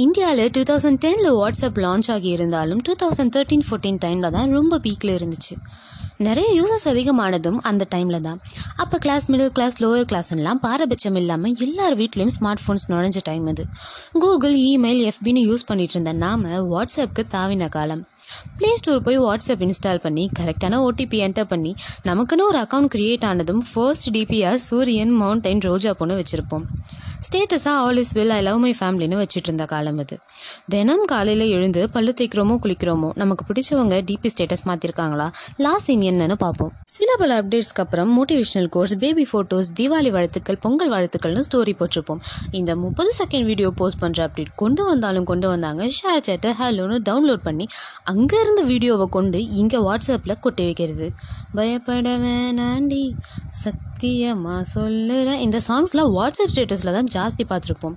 இந்தியாவில் two thousand டெனில் WhatsApp launch ஆகி இருந்தாலும் டூ தௌசண்ட் தேர்ட்டீன் ஃபோர்டீன் டைமில் தான் ரொம்ப பீக்கில் இருந்துச்சு. நிறைய யூசர்ஸ் அதிகமானதும் அந்த டைமில் தான். அப்போ கிளாஸ் மிடில் கிளாஸ் லோயர் கிளாஸ்லாம் பாரபட்சம் இல்லாமல் எல்லார் வீட்லேயும் ஸ்மார்ட் ஃபோன்ஸ் நுழைஞ்ச டைம் அது. கூகுள் இமெயில் எஃபின்னு யூஸ் பண்ணிட்டு இருந்த நாம் வாட்ஸ்அப்புக்கு தாவின காலம். ப்ளே ஸ்டோர் போய் வாட்ஸ்அப் இன்ஸ்டால் பண்ணி கரெக்டான ஓடிபி என்டர் பண்ணி நமக்குன்னு ஒரு அக்கௌண்ட் க்ரியேட் ஆனதும் ஃபர்ஸ்ட் டிபியாக சூரியன் மவுண்டைன் ரோஜா பொண்ணு வச்சுருப்போம். ஸ்டேட்டஸாக all is well I love my ஃபேமிலின்னு வச்சுட்டு இருந்த காலம் அது. தினம் காலையில் எழுந்து பல்லு தேய்க்கிறோமோ குளிக்கிறோமோ நமக்கு பிடிச்சவங்க டிபி ஸ்டேட்டஸ் மாற்றிருக்காங்களா லாஸ்ட் சீன் என்னன்னு பார்ப்போம் சில பல அப்டேட்ஸ்க்கு அப்புறம் motivational quotes baby photos Deepavali வாழ்த்துக்கள் பொங்கல் வாழ்த்துக்கள்னு ஸ்டோரி போட்டிருப்போம். இந்த முப்பது செகண்ட் வீடியோ போஸ்ட் பண்ணுற அப்டேட் கொண்டு வந்தாலும் கொண்டு வந்தாங்க. ஷேர் சேட்டு ஹலோன்னு டவுன்லோட் பண்ணி அங்கேருந்து வீடியோவை கொண்டு இங்கே வாட்ஸ்அப்பில் கொட்டி வைக்கிறது. பயப்பட வேணாண்டி. சத்தியமா சொல்லுறேன். இந்த சாங்ஸ்லாம் வாட்ஸ்அப் ஸ்டேட்டஸில் தான் ஜாஸ்தி பார்த்துருப்போம்.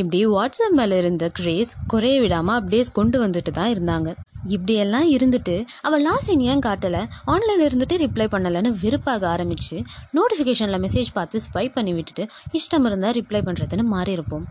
இப்படி வாட்ஸ்அப் மேலே இருந்த கிரேஸ் குறைய விடாமல் அப்டேட்ஸ் கொண்டு வந்துட்டு தான் இருந்தாங்க. இப்படியெல்லாம் இருந்துட்டு அவள் லாஸ்ட் ஏன் காட்டலை? ஆன்லைனில் இருந்துட்டு ரிப்ளை பண்ணலைன்னு வெறுப்பாக ஆரம்பித்து நோட்டிஃபிகேஷனில் மெசேஜ் பார்த்து ஸ்பை பண்ணி விட்டுட்டு இஷ்டம் இருந்தால் ரிப்ளை பண்ணுறதுன்னு மாறியிருப்போம்.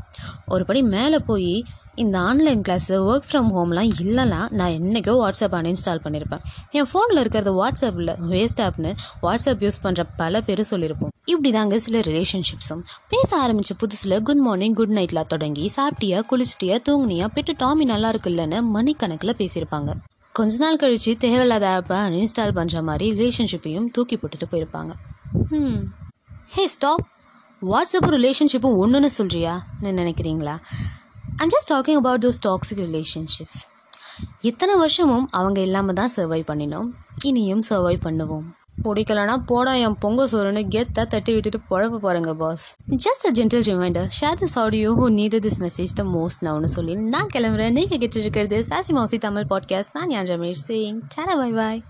ஒருபடி ஒரு படி மேலே போய் இந்த ஆன்லைன் கிளாஸு ஒர்க் ஃப்ரம் ஹோம்லாம் இல்லைனா நான் என்றைக்கோ வாட்ஸ்அப் அன்இன்ஸ்டால் பண்ணியிருப்பேன் என் ஃபோனில் இருக்கிறது வாட்ஸ்அப்பில் வேஸ்ட் ஆப்னு வாட்ஸ்அப் யூஸ் பண்ணுற பல பேர் சொல்லியிருப்போம் இப்படி தாங்க சில ரிலேஷன்ஷிப்ஸும் பேச ஆரம்பித்த புதுசில் குட் மார்னிங் குட் நைட்லாம் தொடங்கி சாப்பிட்டியா குளிச்சிட்டியா தூங்குனியா பெட்டு டாமி நல்லா இருக்குல்லன்னு மணிக்கணக்கில் பேசியிருப்பாங்க. கொஞ்ச நாள் கழித்து தேவையில்லாத ஆப்பை அன்இன்ஸ்டால் பண்ணுற மாதிரி ரிலேஷன்ஷிப்பையும் தூக்கி போட்டுட்டு போயிருப்பாங்க. ம் ஹே ஸ்டாப் வாட்ஸ்அப் ரிலேஷன்ஷிப்பும் ஒன்றுன்னு சொல்கிறியா நினைக்கிறீங்களா? And just talking about those toxic relationships இத்தனை வருஷமும் அவங்க இல்லாமல் தான் சர்வை பண்ணினோம். இனியும் சர்வை பண்ணுவோம். பிடிக்கலனா போடா என் பொங்க சோறுன்னு கெத்தாக தட்டி விட்டுட்டு புழப்ப பாருங்க boss just a gentle reminder share this audio who need this message the most நவுன்னு சொல்லி நான் கிளம்புறேன். நீங்கள் கேட்டு இருக்கிறது சாசி மௌசி தமிழ் பாட்காஸ்ட் நான் யான் Ramesh Singh. Tata bye bye